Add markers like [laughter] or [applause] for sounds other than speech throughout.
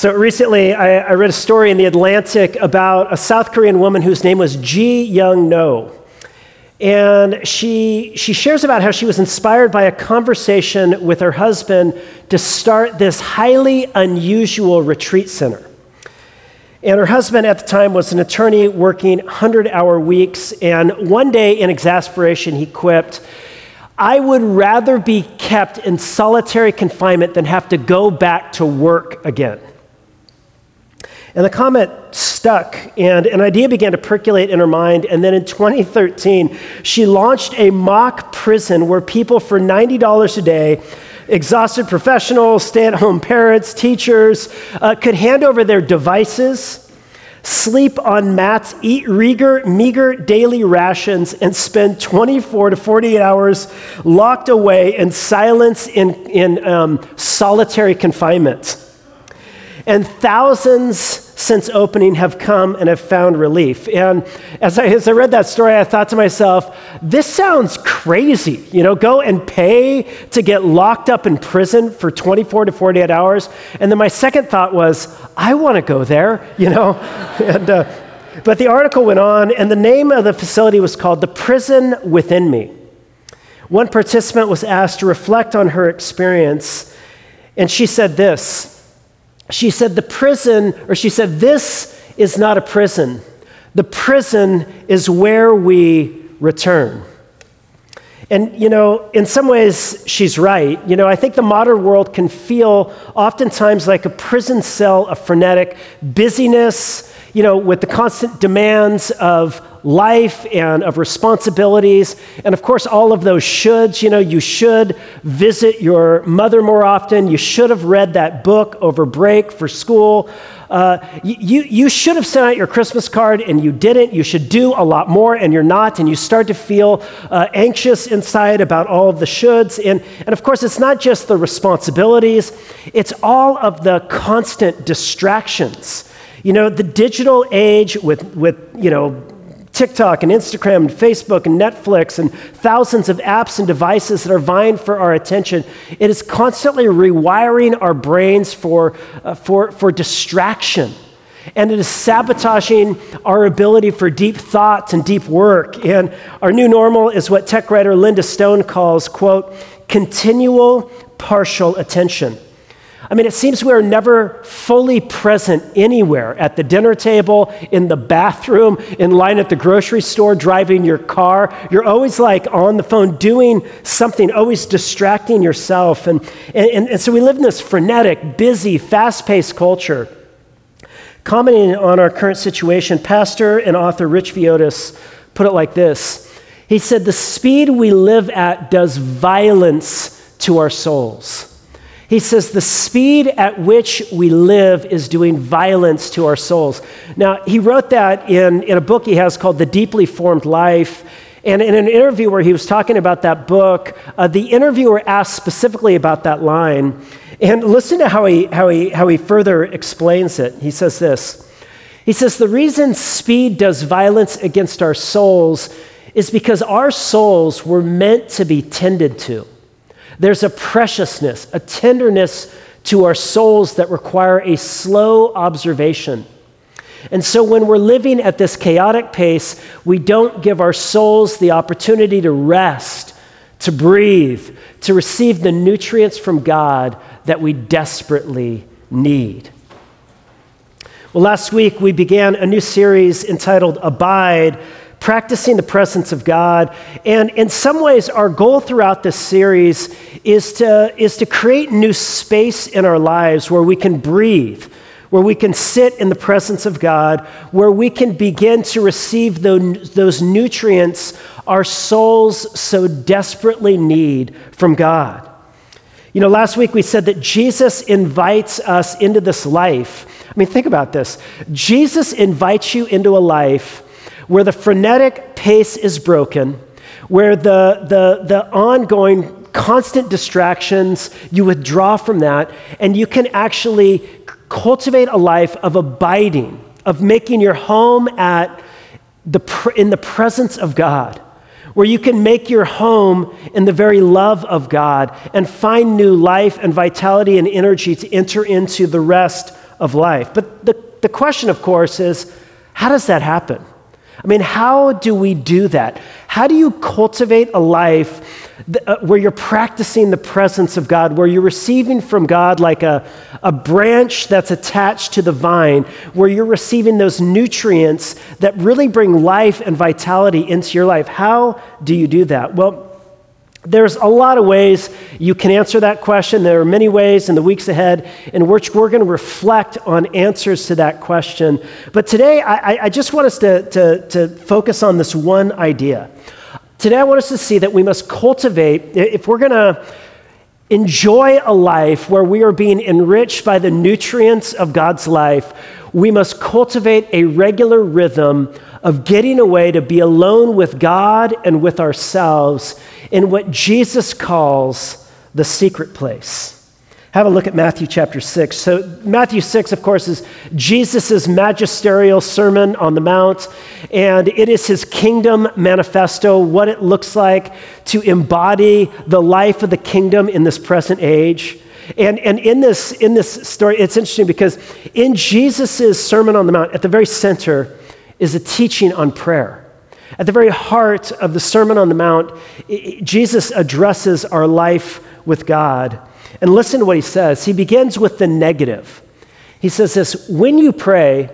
So recently, I, I, read a story in The Atlantic about a South Korean woman whose name was Ji Young No. And she, she shares about how she was inspired by a conversation with her husband to start this highly unusual retreat center. And her husband at the time was an attorney working 100 hour weeks. And one day, in exasperation, he quipped, I would rather be kept in solitary confinement than have to go back to work again. And the comment stuck, and an idea began to percolate in her mind. And then in 2013, she launched a mock prison where people for $90 a day, exhausted professionals, stay at home parents, teachers, uh, could hand over their devices, sleep on mats, eat meager, meager daily rations, and spend 24 to 48 hours locked away in silence in, in um, solitary confinement. And thousands since opening have come and have found relief. And as I, as I read that story, I thought to myself, this sounds crazy. You know, go and pay to get locked up in prison for 24 to 48 hours. And then my second thought was, I want to go there, you know? [laughs] and, uh, but the article went on, and the name of the facility was called The Prison Within Me. One participant was asked to reflect on her experience, and she said this she said, The prison, or she said, This is not a prison. The prison is where we return. And, you know, in some ways, she's right. You know, I think the modern world can feel oftentimes like a prison cell of frenetic busyness, you know, with the constant demands of life and of responsibilities. And of course, all of those shoulds. You know, you should visit your mother more often. You should have read that book over break for school. Uh, you, you should have sent out your Christmas card and you didn't. You should do a lot more and you're not. And you start to feel uh, anxious inside about all of the shoulds. And, and of course, it's not just the responsibilities, it's all of the constant distractions. You know, the digital age with, with you know, TikTok and Instagram and Facebook and Netflix and thousands of apps and devices that are vying for our attention, it is constantly rewiring our brains for, uh, for, for distraction. And it is sabotaging our ability for deep thoughts and deep work. And our new normal is what tech writer Linda Stone calls, quote, continual partial attention. I mean, it seems we're never fully present anywhere at the dinner table, in the bathroom, in line at the grocery store, driving your car. You're always like on the phone doing something, always distracting yourself. And, and, and so we live in this frenetic, busy, fast paced culture. Commenting on our current situation, pastor and author Rich Villodas put it like this He said, The speed we live at does violence to our souls. He says the speed at which we live is doing violence to our souls. Now, he wrote that in, in a book he has called The Deeply Formed Life. And in an interview where he was talking about that book, uh, the interviewer asked specifically about that line. And listen to how he, how, he, how he further explains it. He says this He says, The reason speed does violence against our souls is because our souls were meant to be tended to. There's a preciousness, a tenderness to our souls that require a slow observation. And so, when we're living at this chaotic pace, we don't give our souls the opportunity to rest, to breathe, to receive the nutrients from God that we desperately need. Well, last week we began a new series entitled Abide practicing the presence of God. And in some ways, our goal throughout this series is to, is to create new space in our lives where we can breathe, where we can sit in the presence of God, where we can begin to receive those, those nutrients our souls so desperately need from God. You know, last week we said that Jesus invites us into this life. I mean, think about this Jesus invites you into a life where the frenetic pace is broken, where the, the, the ongoing constant distractions, you withdraw from that, and you can actually cultivate a life of abiding, of making your home at the, in the presence of God, where you can make your home in the very love of God and find new life and vitality and energy to enter into the rest of life. But the, the question, of course, is how does that happen? I mean, how do we do that? How do you cultivate a life uh, where you're practicing the presence of God, where you're receiving from God like a, a branch that's attached to the vine, where you're receiving those nutrients that really bring life and vitality into your life? How do you do that? Well, there's a lot of ways you can answer that question. There are many ways in the weeks ahead in which we're going to reflect on answers to that question. But today, I, I just want us to, to, to focus on this one idea. Today, I want us to see that we must cultivate, if we're going to enjoy a life where we are being enriched by the nutrients of God's life, we must cultivate a regular rhythm of getting away to be alone with God and with ourselves in what Jesus calls the secret place. Have a look at Matthew chapter 6. So, Matthew 6, of course, is Jesus' magisterial sermon on the Mount, and it is his kingdom manifesto, what it looks like to embody the life of the kingdom in this present age. And, and in, this, in this story, it's interesting because in Jesus' Sermon on the Mount, at the very center is a teaching on prayer. At the very heart of the Sermon on the Mount, Jesus addresses our life with God. And listen to what he says. He begins with the negative. He says this when you pray,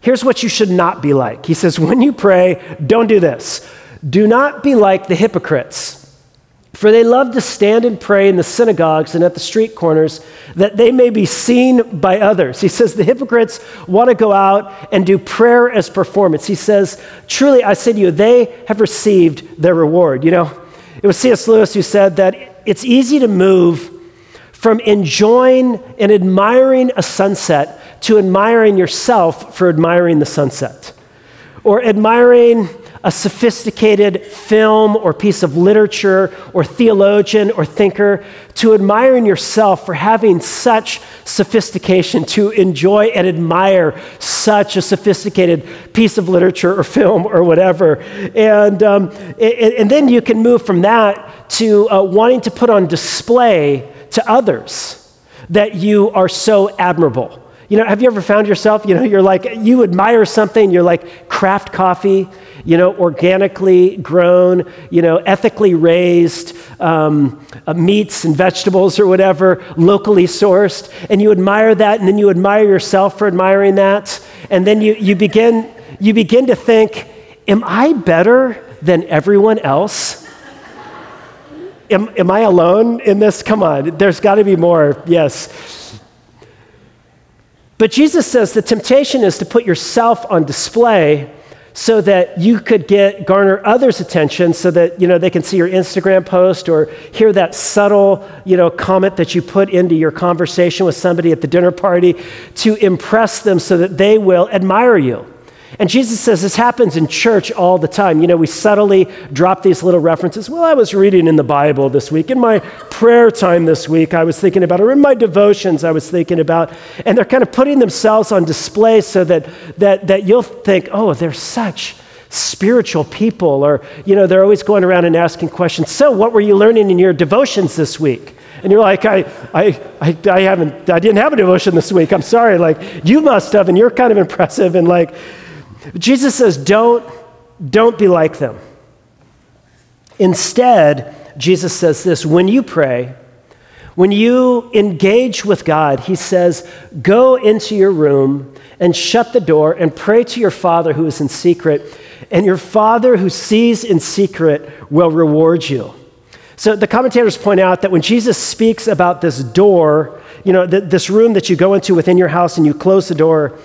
here's what you should not be like. He says, when you pray, don't do this. Do not be like the hypocrites for they love to stand and pray in the synagogues and at the street corners that they may be seen by others. He says the hypocrites want to go out and do prayer as performance. He says, Truly, I say to you, they have received their reward. You know, it was C.S. Lewis who said that it's easy to move from enjoying and admiring a sunset to admiring yourself for admiring the sunset or admiring a sophisticated film or piece of literature or theologian or thinker, to admiring yourself for having such sophistication, to enjoy and admire such a sophisticated piece of literature or film or whatever. And, um, and, and, then you can move from that to uh, wanting to put on display to others that you are so admirable. You know, have you ever found yourself, you know, you're like, you admire something, you're like craft coffee, you know, organically grown, you know, ethically raised um, uh, meats and vegetables or whatever, locally sourced, and you admire that, and then you admire yourself for admiring that, and then you, you, begin, you begin to think, am I better than everyone else? Am, am I alone in this? Come on, there's got to be more, yes. But Jesus says the temptation is to put yourself on display so that you could get garner others' attention so that you know they can see your Instagram post or hear that subtle you know comment that you put into your conversation with somebody at the dinner party to impress them so that they will admire you. And Jesus says this happens in church all the time. You know, we subtly drop these little references. Well, I was reading in the Bible this week. In my prayer time this week, I was thinking about, or in my devotions, I was thinking about. And they're kind of putting themselves on display so that, that, that you'll think, oh, they're such spiritual people. Or, you know, they're always going around and asking questions. So, what were you learning in your devotions this week? And you're like, I, I, I, I haven't, I didn't have a devotion this week. I'm sorry. Like, you must have, and you're kind of impressive. And like, Jesus says, don't, don't be like them. Instead, Jesus says this when you pray, when you engage with God, he says, go into your room and shut the door and pray to your Father who is in secret, and your Father who sees in secret will reward you. So the commentators point out that when Jesus speaks about this door, you know, th- this room that you go into within your house and you close the door,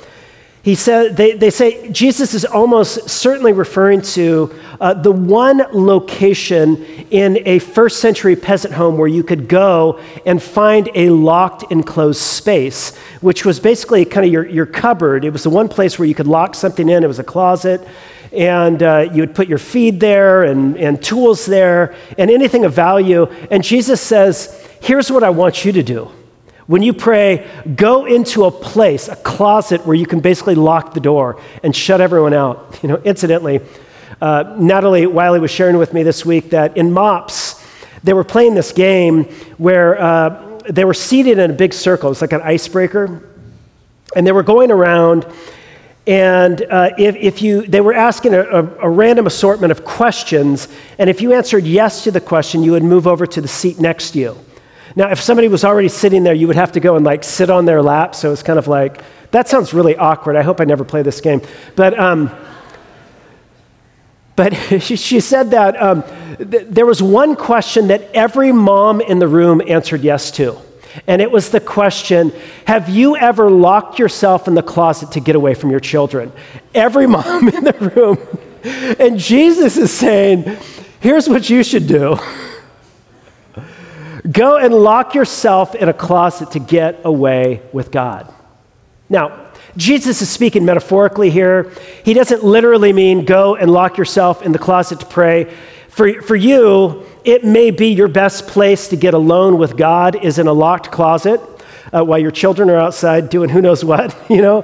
he said, they, they say Jesus is almost certainly referring to uh, the one location in a first century peasant home where you could go and find a locked, enclosed space, which was basically kind of your, your cupboard. It was the one place where you could lock something in, it was a closet. And uh, you would put your feed there and, and tools there and anything of value. And Jesus says, Here's what I want you to do. When you pray, go into a place, a closet where you can basically lock the door and shut everyone out. [laughs] You know, incidentally, uh, Natalie Wiley was sharing with me this week that in MOPS, they were playing this game where uh, they were seated in a big circle. It's like an icebreaker. And they were going around, and uh, if, if you, they were asking a, a, a random assortment of questions, and if you answered yes to the question, you would move over to the seat next to you. Now, if somebody was already sitting there, you would have to go and like sit on their lap. So it's kind of like, that sounds really awkward. I hope I never play this game. But, um, but [laughs] she, said that um, th- there was one question that every mom in the room answered yes to. And it was the question Have you ever locked yourself in the closet to get away from your children? Every [laughs] mom in the room. And Jesus is saying, Here's what you should do [laughs] go and lock yourself in a closet to get away with God. Now, Jesus is speaking metaphorically here. He doesn't literally mean go and lock yourself in the closet to pray. For, for you, it may be your best place to get alone with God is in a locked closet uh, while your children are outside doing who knows what, [laughs] you know.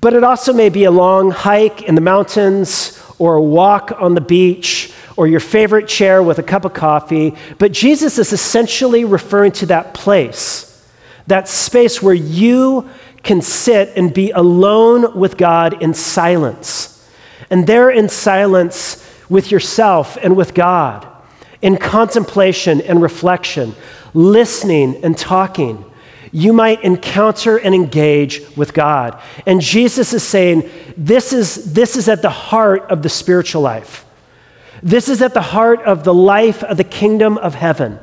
But it also may be a long hike in the mountains or a walk on the beach or your favorite chair with a cup of coffee. But Jesus is essentially referring to that place, that space where you can sit and be alone with God in silence. And there in silence with yourself and with God, in contemplation and reflection, listening and talking, you might encounter and engage with God. And Jesus is saying this is, this is at the heart of the spiritual life. This is at the heart of the life of the kingdom of heaven.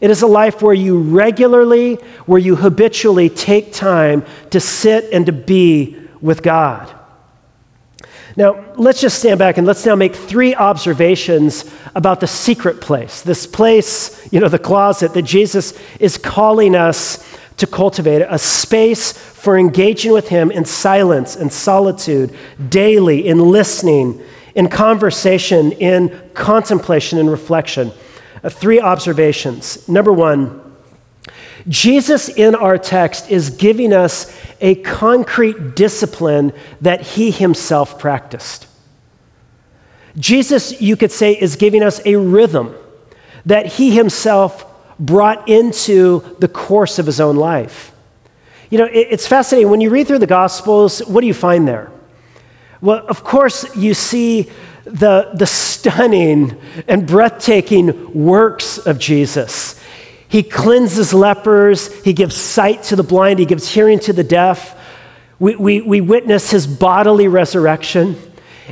It is a life where you regularly, where you habitually take time to sit and to be with God. Now, let's just stand back and let's now make three observations about the secret place, this place, you know, the closet that Jesus is calling us to cultivate, a space for engaging with Him in silence and solitude, daily, in listening, in conversation, in contemplation and reflection. Uh, three observations. Number one, Jesus in our text is giving us a concrete discipline that he himself practiced. Jesus, you could say, is giving us a rhythm that he himself brought into the course of his own life. You know, it's fascinating. When you read through the Gospels, what do you find there? Well, of course, you see the, the stunning and breathtaking works of Jesus. He cleanses lepers, he gives sight to the blind, he gives hearing to the deaf. We, we, we witness his bodily resurrection.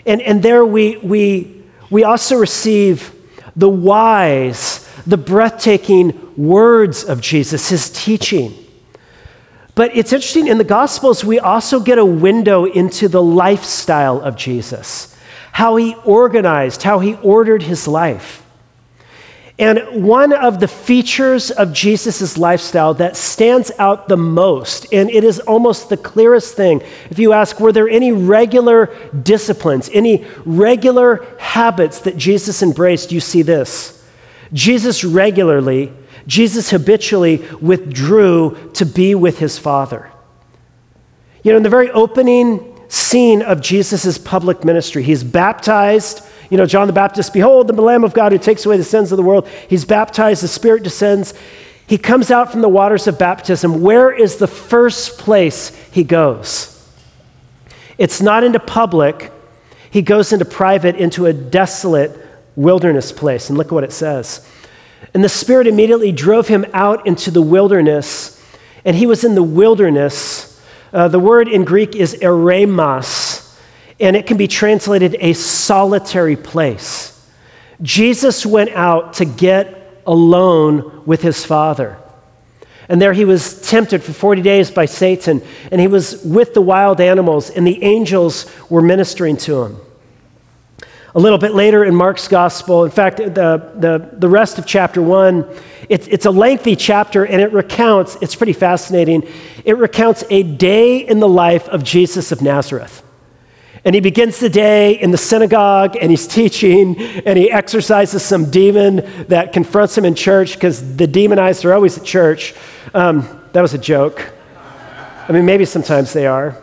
And, and there we, we, we also receive the wise, the breathtaking words of Jesus, his teaching. But it's interesting, in the Gospels, we also get a window into the lifestyle of Jesus, how he organized, how he ordered his life. And one of the features of Jesus' lifestyle that stands out the most, and it is almost the clearest thing, if you ask, were there any regular disciplines, any regular habits that Jesus embraced, you see this. Jesus regularly Jesus habitually withdrew to be with his Father. You know, in the very opening scene of Jesus' public ministry, he's baptized. You know, John the Baptist, behold, the Lamb of God who takes away the sins of the world. He's baptized, the Spirit descends. He comes out from the waters of baptism. Where is the first place he goes? It's not into public, he goes into private, into a desolate wilderness place. And look what it says. And the Spirit immediately drove him out into the wilderness, and he was in the wilderness. Uh, the word in Greek is eremos, and it can be translated a solitary place. Jesus went out to get alone with his Father. And there he was tempted for 40 days by Satan, and he was with the wild animals, and the angels were ministering to him. A little bit later in Mark's gospel, in fact, the, the, the rest of chapter one, it, it's a lengthy chapter and it recounts, it's pretty fascinating, it recounts a day in the life of Jesus of Nazareth. And he begins the day in the synagogue and he's teaching and he exorcises some demon that confronts him in church because the demonized are always at church. Um, that was a joke. I mean, maybe sometimes they are.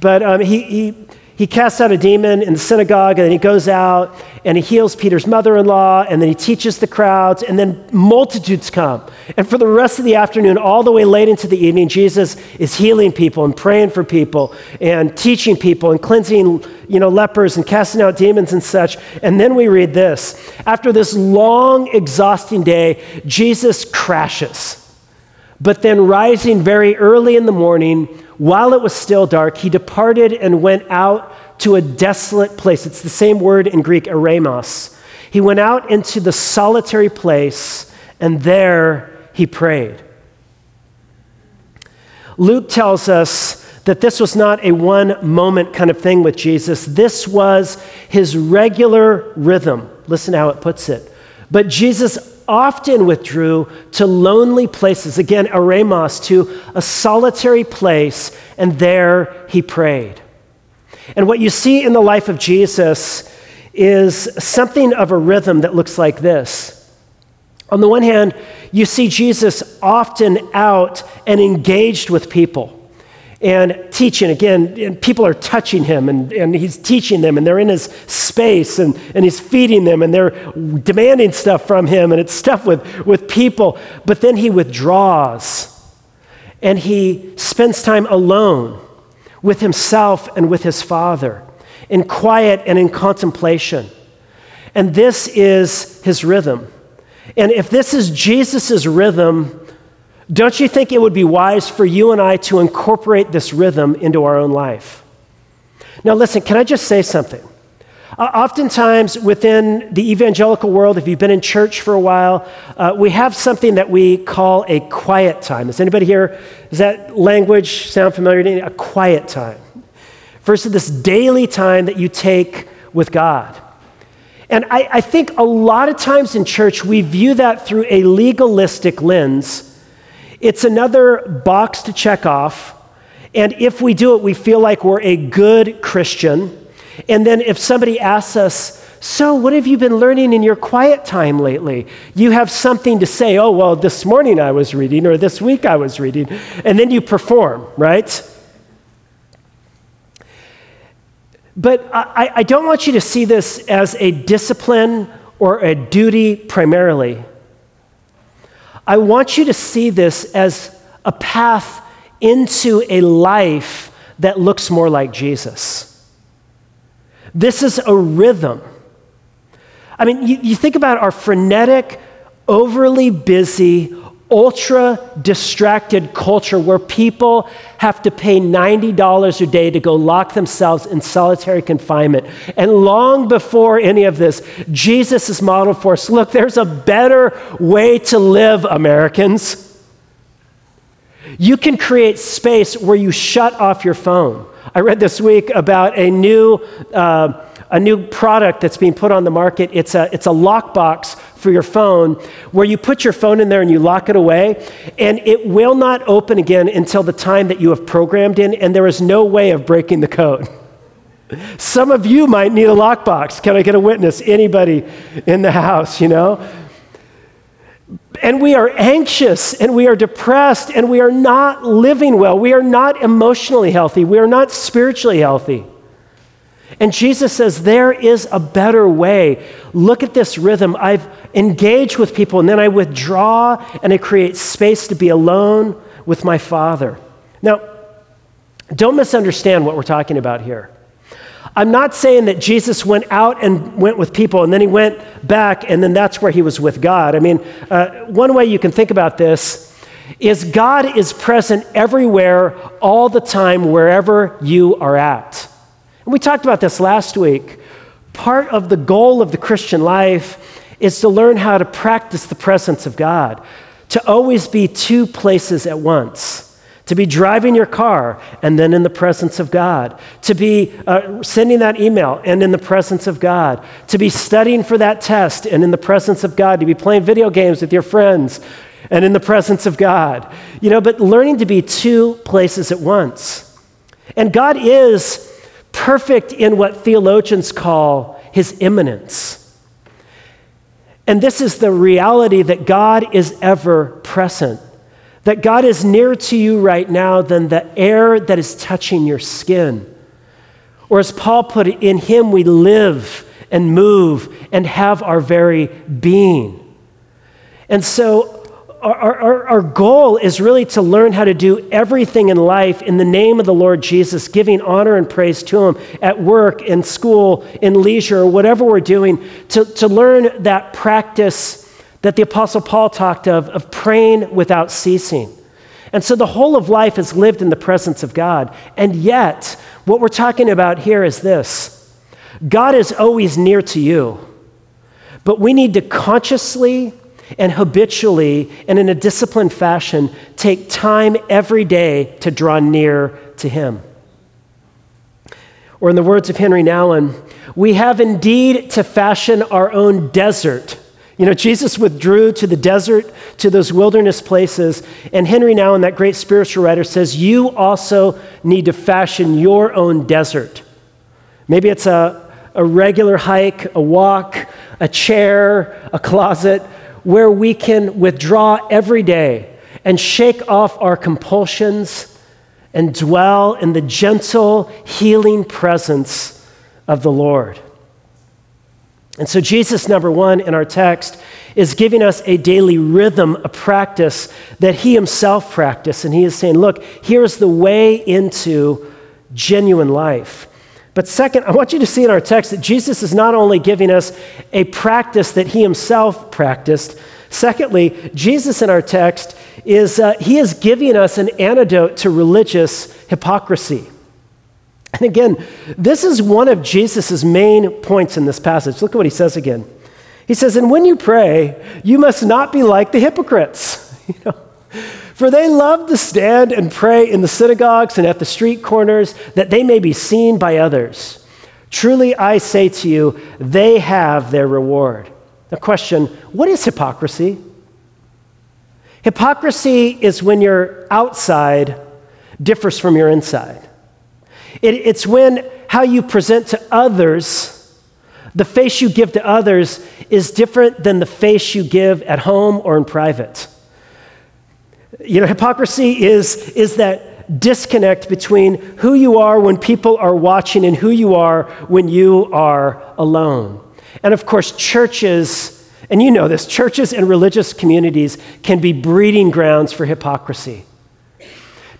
But um, he, he, he casts out a demon in the synagogue, and then he goes out and he heals Peter's mother in law, and then he teaches the crowds, and then multitudes come. And for the rest of the afternoon, all the way late into the evening, Jesus is healing people and praying for people and teaching people and cleansing you know, lepers and casting out demons and such. And then we read this After this long, exhausting day, Jesus crashes. But then, rising very early in the morning, while it was still dark, he departed and went out to a desolate place. It's the same word in Greek, eremos. He went out into the solitary place, and there he prayed. Luke tells us that this was not a one moment kind of thing with Jesus. This was his regular rhythm. Listen how it puts it. But Jesus often withdrew to lonely places, again, eremos, to a solitary place, and there he prayed. And what you see in the life of Jesus is something of a rhythm that looks like this. On the one hand, you see Jesus often out and engaged with people and teaching again and people are touching him and, and he's teaching them and they're in his space and, and he's feeding them and they're demanding stuff from him and it's [laughs] stuff with, with people. But then he withdraws and he spends time alone with himself and with his father in quiet and in contemplation. And this is his rhythm. And if this is jesus' rhythm don't you think it would be wise for you and I to incorporate this rhythm into our own life? Now, listen, can I just say something? Uh, oftentimes, within the evangelical world, if you've been in church for a while, uh, we have something that we call a quiet time. Does anybody here, does that language sound familiar to you? A quiet time. Versus this daily time that you take with God. And I, I think a lot of times in church, we view that through a legalistic lens it's another box to check off. And if we do it, we feel like we're a good Christian. And then if somebody asks us, so, what have you been learning in your quiet time lately? You have something to say, oh, well, this morning I was reading, or this week I was reading, and then you perform, right? But I, I don't want you to see this as a discipline or a duty primarily. I want you to see this as a path into a life that looks more like Jesus. This is a rhythm. I mean, you, you think about our frenetic, overly busy, ultra distracted culture where people have to pay $90 a day to go lock themselves in solitary confinement. And long before any of this, Jesus is modeled for us. Look, there's a better way to live, Americans. You can create space where you shut off your phone. I read this week about a new. Uh, a new product that's being put on the market. It's a, it's a lockbox for your phone where you put your phone in there and you lock it away, and it will not open again until the time that you have programmed in, and there is no way of breaking the code. [laughs] Some of you might need a lockbox. Can I get a witness? Anybody in the house, you know? And we are anxious and we are depressed and we are not living well. We are not emotionally healthy. We are not spiritually healthy. And Jesus says, There is a better way. Look at this rhythm. I've engaged with people, and then I withdraw and I create space to be alone with my Father. Now, don't misunderstand what we're talking about here. I'm not saying that Jesus went out and went with people and then he went back and then that's where he was with God. I mean, uh, one way you can think about this is God is present everywhere, all the time, wherever you are at. And we talked about this last week. Part of the goal of the Christian life is to learn how to practice the presence of God, to always be two places at once. To be driving your car and then in the presence of God. To be uh, sending that email and in the presence of God. To be studying for that test and in the presence of God. To be playing video games with your friends and in the presence of God. You know, but learning to be two places at once. And God is perfect in what theologians call his immanence. And this is the reality that God is ever present, that God is nearer to you right now than the air that is touching your skin, Or as Paul put it, in him we live and move and have our very being. And so our, our, our, goal is really to learn how to do everything in life in the name of the Lord Jesus, giving honor and praise to Him at work, in school, in leisure, whatever we're doing, to, to learn that practice that the Apostle Paul talked of, of praying without ceasing. And so the whole of life is lived in the presence of God. And yet, what we're talking about here is this God is always near to you, but we need to consciously and habitually and in a disciplined fashion take time every day to draw near to Him. Or, in the words of Henri Nouwen, we have indeed to fashion our own desert. You know, Jesus withdrew to the desert, to those wilderness places, and Henri Nouwen, that great spiritual writer, says, You also need to fashion your own desert. Maybe it's a, a regular hike, a walk, a chair, a closet, where we can withdraw every day and shake off our compulsions and dwell in the gentle, healing presence of the Lord. And so, Jesus, number one, in our text, is giving us a daily rhythm, a practice that he himself practiced. And he is saying, look, here's the way into genuine life. But second, I want you to see in our text that Jesus is not only giving us a practice that he himself practiced, secondly, Jesus in our text is uh, he is giving us an antidote to religious hypocrisy. And again, this is one of Jesus' main points in this passage. Look at what he says again. He says, And when you pray, you must not be like the hypocrites. [laughs] You know? For they love to stand and pray in the synagogues and at the street corners that they may be seen by others. Truly, I say to you, they have their reward. The question what is hypocrisy? Hypocrisy is when your outside differs from your inside. It, it's when how you present to others, the face you give to others, is different than the face you give at home or in private. You know, hypocrisy is, is that disconnect between who you are when people are watching and who you are when you are alone. And of course, churches, and you know this, churches and religious communities can be breeding grounds for hypocrisy.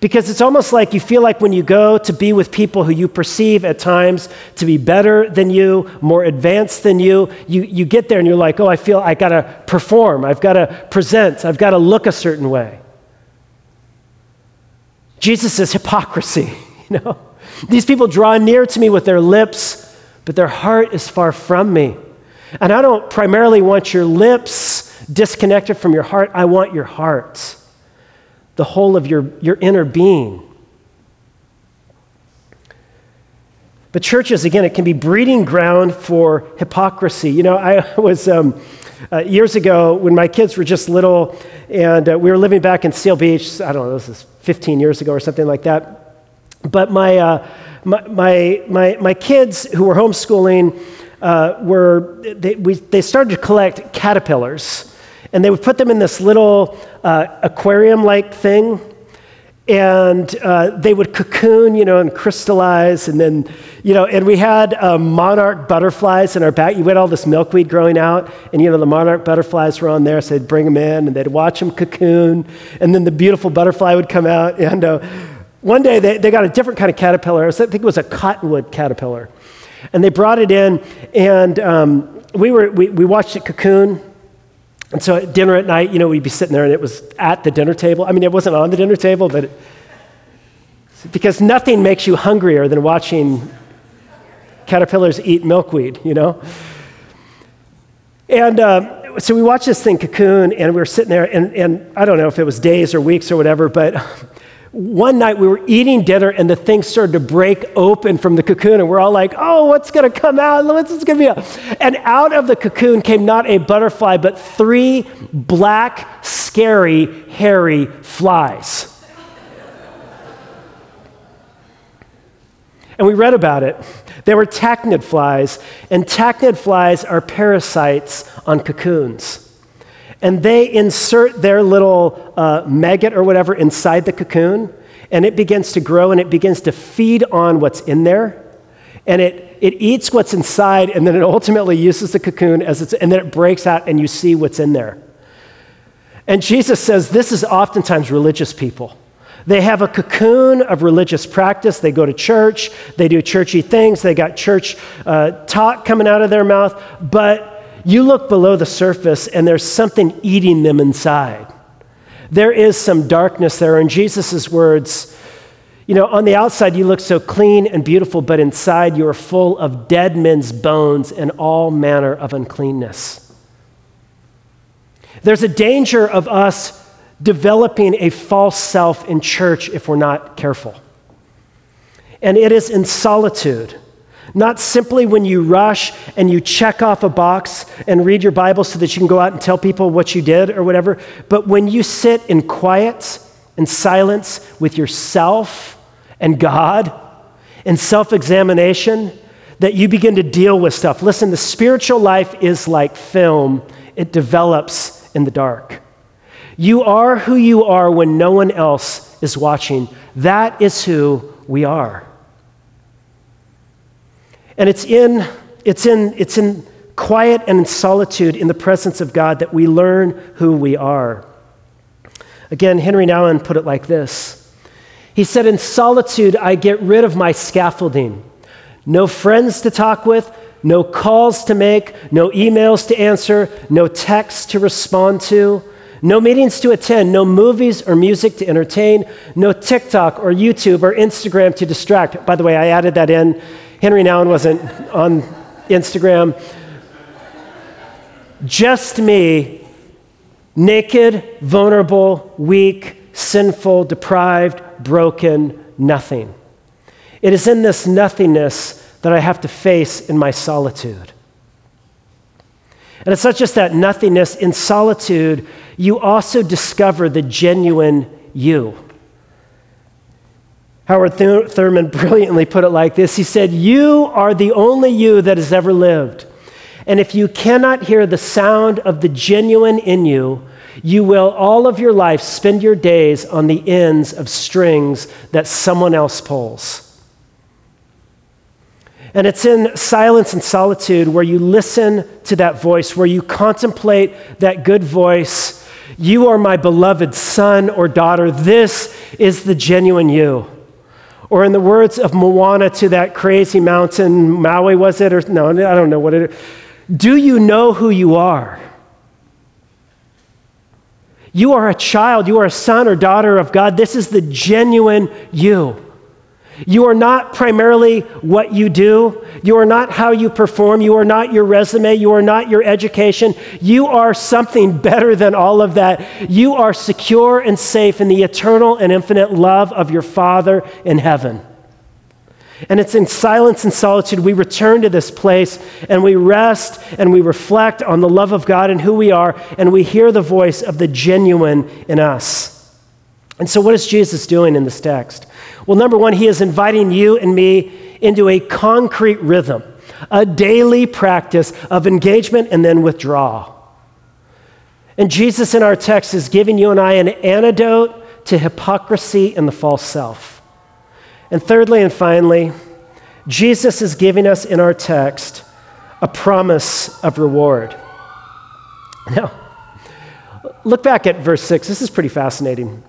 Because it's almost like you feel like when you go to be with people who you perceive at times to be better than you, more advanced than you, you, you get there and you're like, oh, I feel I gotta perform, I've gotta present, I've gotta look a certain way. Jesus says hypocrisy, [laughs] you know. These people draw near to me with their lips, but their heart is far from me. And I don't primarily want your lips disconnected from your heart, I want your heart, the whole of your, your inner being. But churches, again, it can be breeding ground for hypocrisy. You know, I [laughs] was. Um, uh, years ago, when my kids were just little, and uh, we were living back in Seal Beach, I don't know, this is 15 years ago or something like that. But my, uh, my, my, my, my, kids who were homeschooling uh, were, they, we, they started to collect caterpillars, and they would put them in this little uh, aquarium like thing and uh, they would cocoon, you know, and crystallize, and then, you know, and we had um, monarch butterflies in our back. You had all this milkweed growing out, and you know, the monarch butterflies were on there, so they'd bring them in, and they'd watch them cocoon, and then the beautiful butterfly would come out. And uh, one day they, they got a different kind of caterpillar. I think it was a cottonwood caterpillar, and they brought it in, and um, we were we, we watched it cocoon and so at dinner at night, you know, we'd be sitting there and it was at the dinner table. I mean, it wasn't on the dinner table, but it, because nothing makes you hungrier than watching caterpillars eat milkweed, you know? And um, so we watched this thing cocoon and we were sitting there, and, and I don't know if it was days or weeks or whatever, but one night we were eating dinner and the thing started to break open from the cocoon and we're all like oh what's going to come out? What's going to be and out of the cocoon came not a butterfly but three black scary hairy flies. And we read about it. They were tachinid flies and tachinid flies are parasites on cocoons and they insert their little uh, maggot or whatever inside the cocoon, and it begins to grow and it begins to feed on what's in there. and it, it eats what's inside, and then it ultimately uses the cocoon as it's, and then it breaks out, and you see what's in there. And Jesus says this is oftentimes religious people. They have a cocoon of religious practice. They go to church, they do churchy things, they got church uh, talk coming out of their mouth, but you look below the surface and there's something eating them inside. There is some darkness there. In Jesus' words, you know, on the outside you look so clean and beautiful, but inside you are full of dead men's bones and all manner of uncleanness. There's a danger of us developing a false self in church if we're not careful. And it is in solitude, not simply when you rush and you check off a box and read your Bible so that you can go out and tell people what you did or whatever, but when you sit in quiet and silence with yourself and God and self examination, that you begin to deal with stuff. Listen, the spiritual life is like film, it develops in the dark. You are who you are when no one else is watching. That is who we are. And it's in, it's in, it's in quiet and in solitude in the presence of God that we learn who we are. Again, Henri Nouwen put it like this He said, In solitude, I get rid of my scaffolding. No friends to talk with, no calls to make, no emails to answer, no texts to respond to. No meetings to attend, no movies or music to entertain, no TikTok or YouTube or Instagram to distract. By the way, I added that in. Henri Nouwen wasn't on Instagram. Just me, naked, vulnerable, weak, sinful, deprived, broken, nothing. It is in this nothingness that I have to face in my solitude. And it's not just that nothingness, in solitude, you also discover the genuine you. Howard Thurman brilliantly put it like this He said, You are the only you that has ever lived. And if you cannot hear the sound of the genuine in you, you will all of your life spend your days on the ends of strings that someone else pulls. And it's in silence and solitude where you listen to that voice, where you contemplate that good voice. You are my beloved son or daughter. This is the genuine you. Or in the words of Moana to that crazy mountain, Maui was it? Or no, I don't know what it is. Do you know who you are? You are a child, you are a son or daughter of God. This is the genuine you. You are not primarily what you do. You are not how you perform. You are not your resume. You are not your education. You are something better than all of that. You are secure and safe in the eternal and infinite love of your Father in heaven. And it's in silence and solitude we return to this place and we rest and we reflect on the love of God and who we are, and we hear the voice of the genuine in us. And so, what is Jesus doing in this text? Well, number one, he is inviting you and me into a concrete rhythm, a daily practice of engagement and then withdrawal. And Jesus in our text is giving you and I an antidote to hypocrisy and the false self. And thirdly and finally, Jesus is giving us in our text a promise of reward. Now, look back at verse 6. This is pretty fascinating.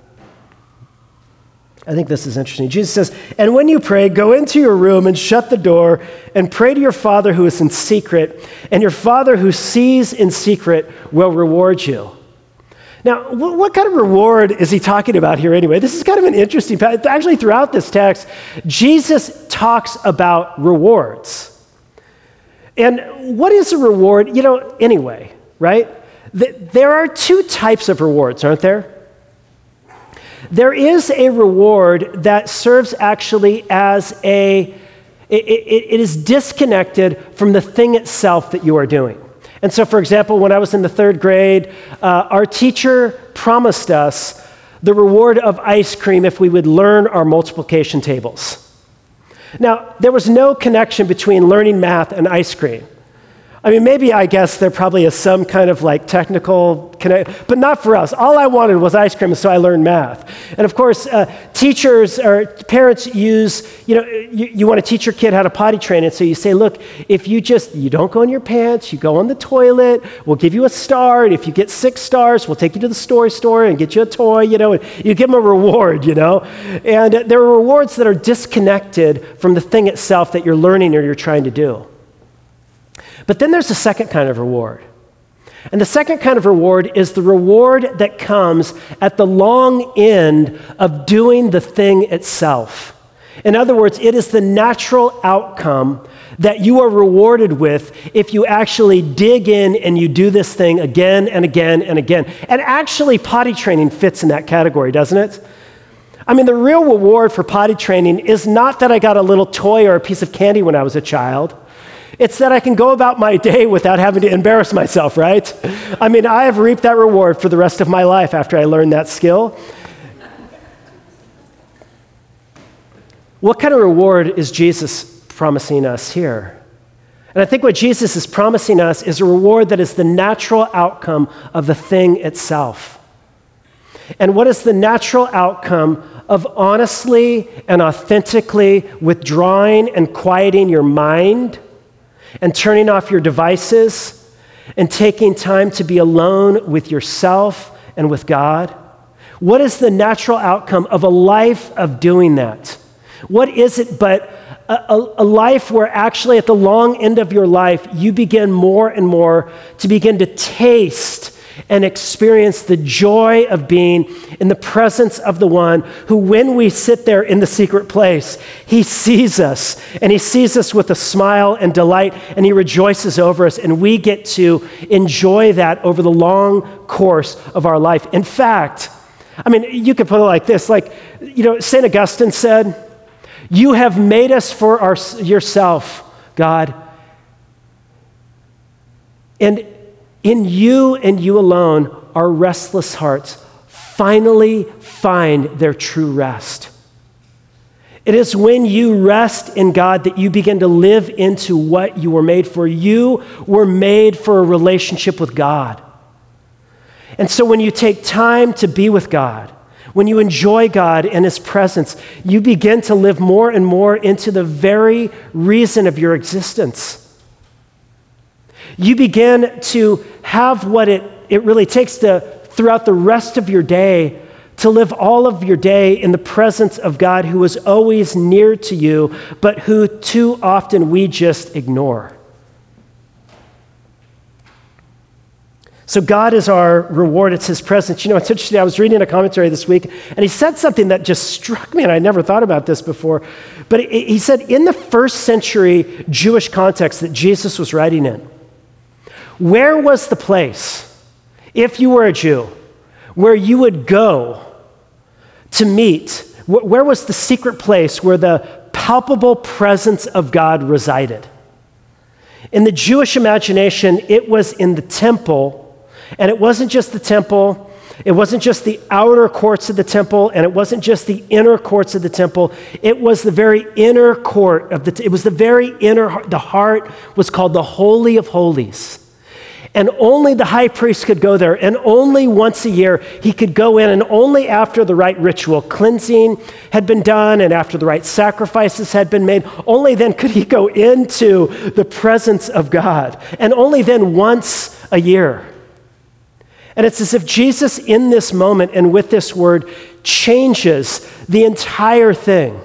I think this is interesting. Jesus says, And when you pray, go into your room and shut the door and pray to your Father who is in secret, and your Father who sees in secret will reward you. Now, what kind of reward is he talking about here anyway? This is kind of an interesting, actually, throughout this text, Jesus talks about rewards. And what is a reward? You know, anyway, right? There are two types of rewards, aren't there? There is a reward that serves actually as a, it, it, it is disconnected from the thing itself that you are doing. And so, for example, when I was in the third grade, uh, our teacher promised us the reward of ice cream if we would learn our multiplication tables. Now, there was no connection between learning math and ice cream. I mean, maybe I guess there probably is some kind of like technical connect, but not for us. All I wanted was ice cream, so I learned math. And of course, uh, teachers or parents use, you know, you, you want to teach your kid how to potty train, and so you say, look, if you just, you don't go in your pants, you go on the toilet, we'll give you a star, and if you get six stars, we'll take you to the story store and get you a toy, you know, and you give them a reward, you know. And there are rewards that are disconnected from the thing itself that you're learning or you're trying to do. But then there's a second kind of reward. And the second kind of reward is the reward that comes at the long end of doing the thing itself. In other words, it is the natural outcome that you are rewarded with if you actually dig in and you do this thing again and again and again. And actually, potty training fits in that category, doesn't it? I mean, the real reward for potty training is not that I got a little toy or a piece of candy when I was a child. It's that I can go about my day without having to embarrass myself, right? I mean, I have reaped that reward for the rest of my life after I learned that skill. What kind of reward is Jesus promising us here? And I think what Jesus is promising us is a reward that is the natural outcome of the thing itself. And what is the natural outcome of honestly and authentically withdrawing and quieting your mind and turning off your devices and taking time to be alone with yourself and with God? What is the natural outcome of a life of doing that? What is it but a, a, a, life where actually at the long end of your life, you begin more and more to begin to taste and experience the joy of being in the presence of the one who, when we sit there in the secret place, he sees us and he sees us with a smile and delight and he rejoices over us, and we get to enjoy that over the long course of our life. In fact, I mean, you could put it like this like, you know, St. Augustine said, You have made us for our, yourself, God. And in you and you alone, our restless hearts finally find their true rest. It is when you rest in God that you begin to live into what you were made for. You were made for a relationship with God. And so when you take time to be with God, when you enjoy God and His presence, you begin to live more and more into the very reason of your existence. You begin to have what it, it really takes to, throughout the rest of your day, to live all of your day in the presence of God who is always near to you, but who too often we just ignore. So, God is our reward. It's His presence. You know, it's interesting. I was reading a commentary this week, and he said something that just struck me, and I never thought about this before. But he said, in the first century Jewish context that Jesus was writing in, where was the place, if you were a Jew, where you would go to meet? Where was the secret place where the palpable presence of God resided? In the Jewish imagination, it was in the temple, and it wasn't just the temple. It wasn't just the outer courts of the temple, and it wasn't just the inner courts of the temple. It was the very inner court of the. T- it was the very inner. The heart was called the holy of holies. And only the high priest could go there. And only once a year he could go in. And only after the right ritual cleansing had been done and after the right sacrifices had been made, only then could he go into the presence of God. And only then once a year. And it's as if Jesus, in this moment and with this word, changes the entire thing.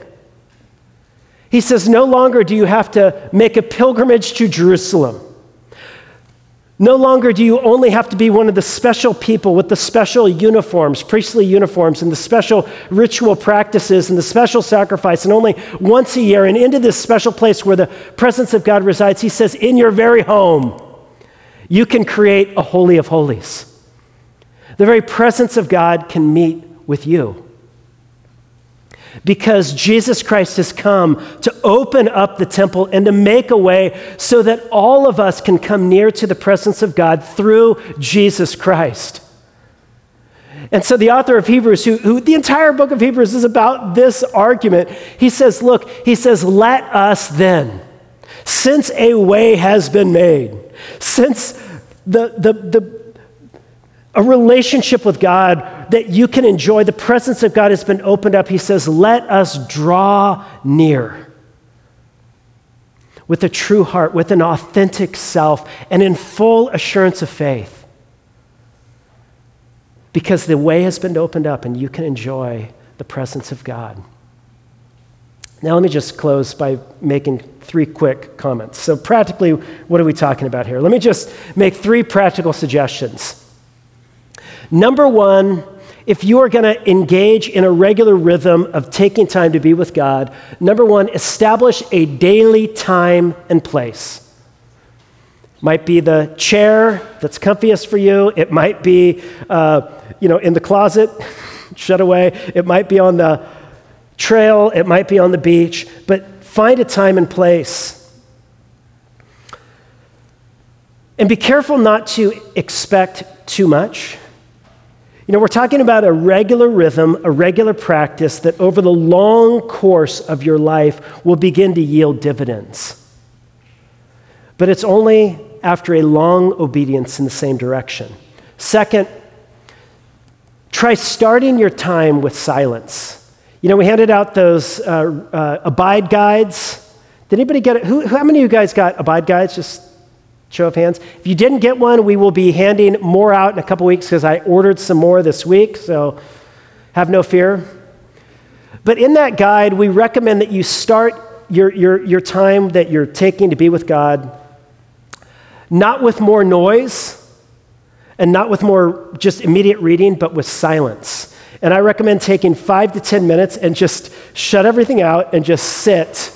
He says, No longer do you have to make a pilgrimage to Jerusalem. No longer do you only have to be one of the special people with the special uniforms, priestly uniforms, and the special ritual practices and the special sacrifice, and only once a year, and into this special place where the presence of God resides. He says, In your very home, you can create a holy of holies. The very presence of God can meet with you because Jesus Christ has come to open up the temple and to make a way so that all of us can come near to the presence of God through Jesus Christ. And so, the author of Hebrews, who, who, the entire book of Hebrews is about this argument, he says, Look, he says, let us then since a way has been made, since the, the, the, a relationship with God that you can enjoy, the presence of God has been opened up, he says, let us draw near with a true heart, with an authentic self, and in full assurance of faith. Because the way has been opened up and you can enjoy the presence of God. Now, let me just close by making three quick comments. So, practically, what are we talking about here? Let me just make three practical suggestions. Number one, if you are going to engage in a regular rhythm of taking time to be with God, number one, establish a daily time and place. Might be the chair that's comfiest for you. It might be, uh, you know, in the closet, [laughs] shut away. It might be on the trail, it might be on the beach, but find a time and place. And be careful not to expect too much. You know, we're talking about a regular rhythm, a regular practice that over the long course of your life will begin to yield dividends. But it's only after a long obedience in the same direction. Second, try starting your time with silence. You know, we handed out those uh, uh, abide guides. Did anybody get it? Who, how many of you guys got abide guides? Just show of hands. If you didn't get one, we will be handing more out in a couple weeks because I ordered some more this week, so have no fear. But in that guide, we recommend that you start your, your, your time that you're taking to be with God not with more noise and not with more just immediate reading, but with silence. And I recommend taking five to 10 minutes and just shut everything out and just sit.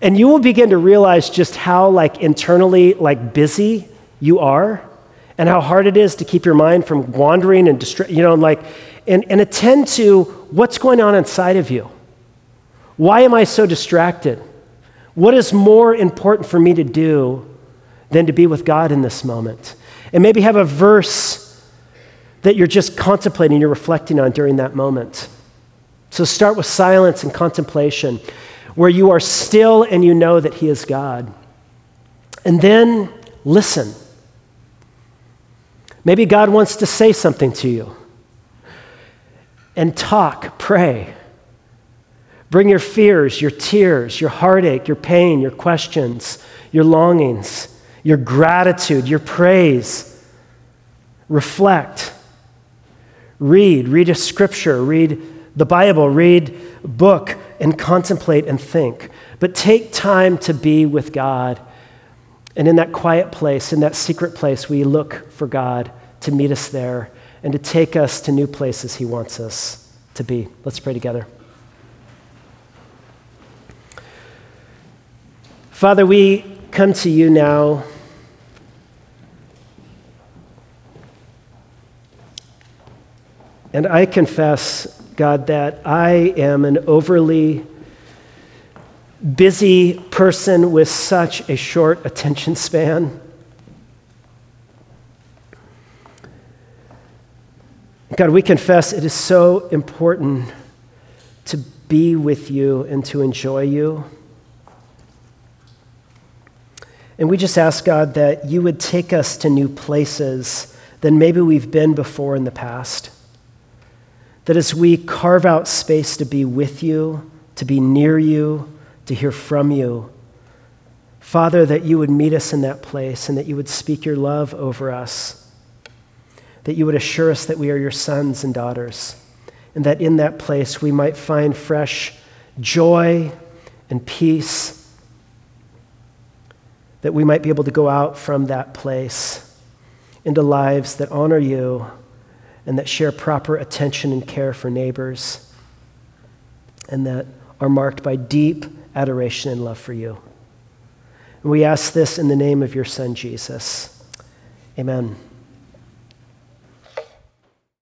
And you will begin to realize just how like internally like busy you are and how hard it is to keep your mind from wandering and distra- you know, like and, and attend to what's going on inside of you. Why am I so distracted? What is more important for me to do than to be with God in this moment? And maybe have a verse that you're just contemplating, you're reflecting on during that moment. So start with silence and contemplation, where you are still and you know that He is God. And then listen. Maybe God wants to say something to you. And talk, pray. Bring your fears, your tears, your heartache, your pain, your questions, your longings, your gratitude, your praise. Reflect. Read, read a scripture, read the Bible, read a book, and contemplate and think. But take time to be with God. And in that quiet place, in that secret place, we look for God to meet us there and to take us to new places He wants us to be. Let's pray together. Father, we come to you now And I confess, God, that I am an overly busy person with such a short attention span. God, we confess it is so important to be with you and to enjoy you. And we just ask, God, that you would take us to new places than maybe we've been before in the past. That as we carve out space to be with you, to be near you, to hear from you, Father, that you would meet us in that place and that you would speak your love over us, that you would assure us that we are your sons and daughters, and that in that place we might find fresh joy and peace, that we might be able to go out from that place into lives that honor you and that share proper attention and care for neighbors, and that are marked by deep adoration and love for you. And we ask this in the name of your Son, Jesus. Amen.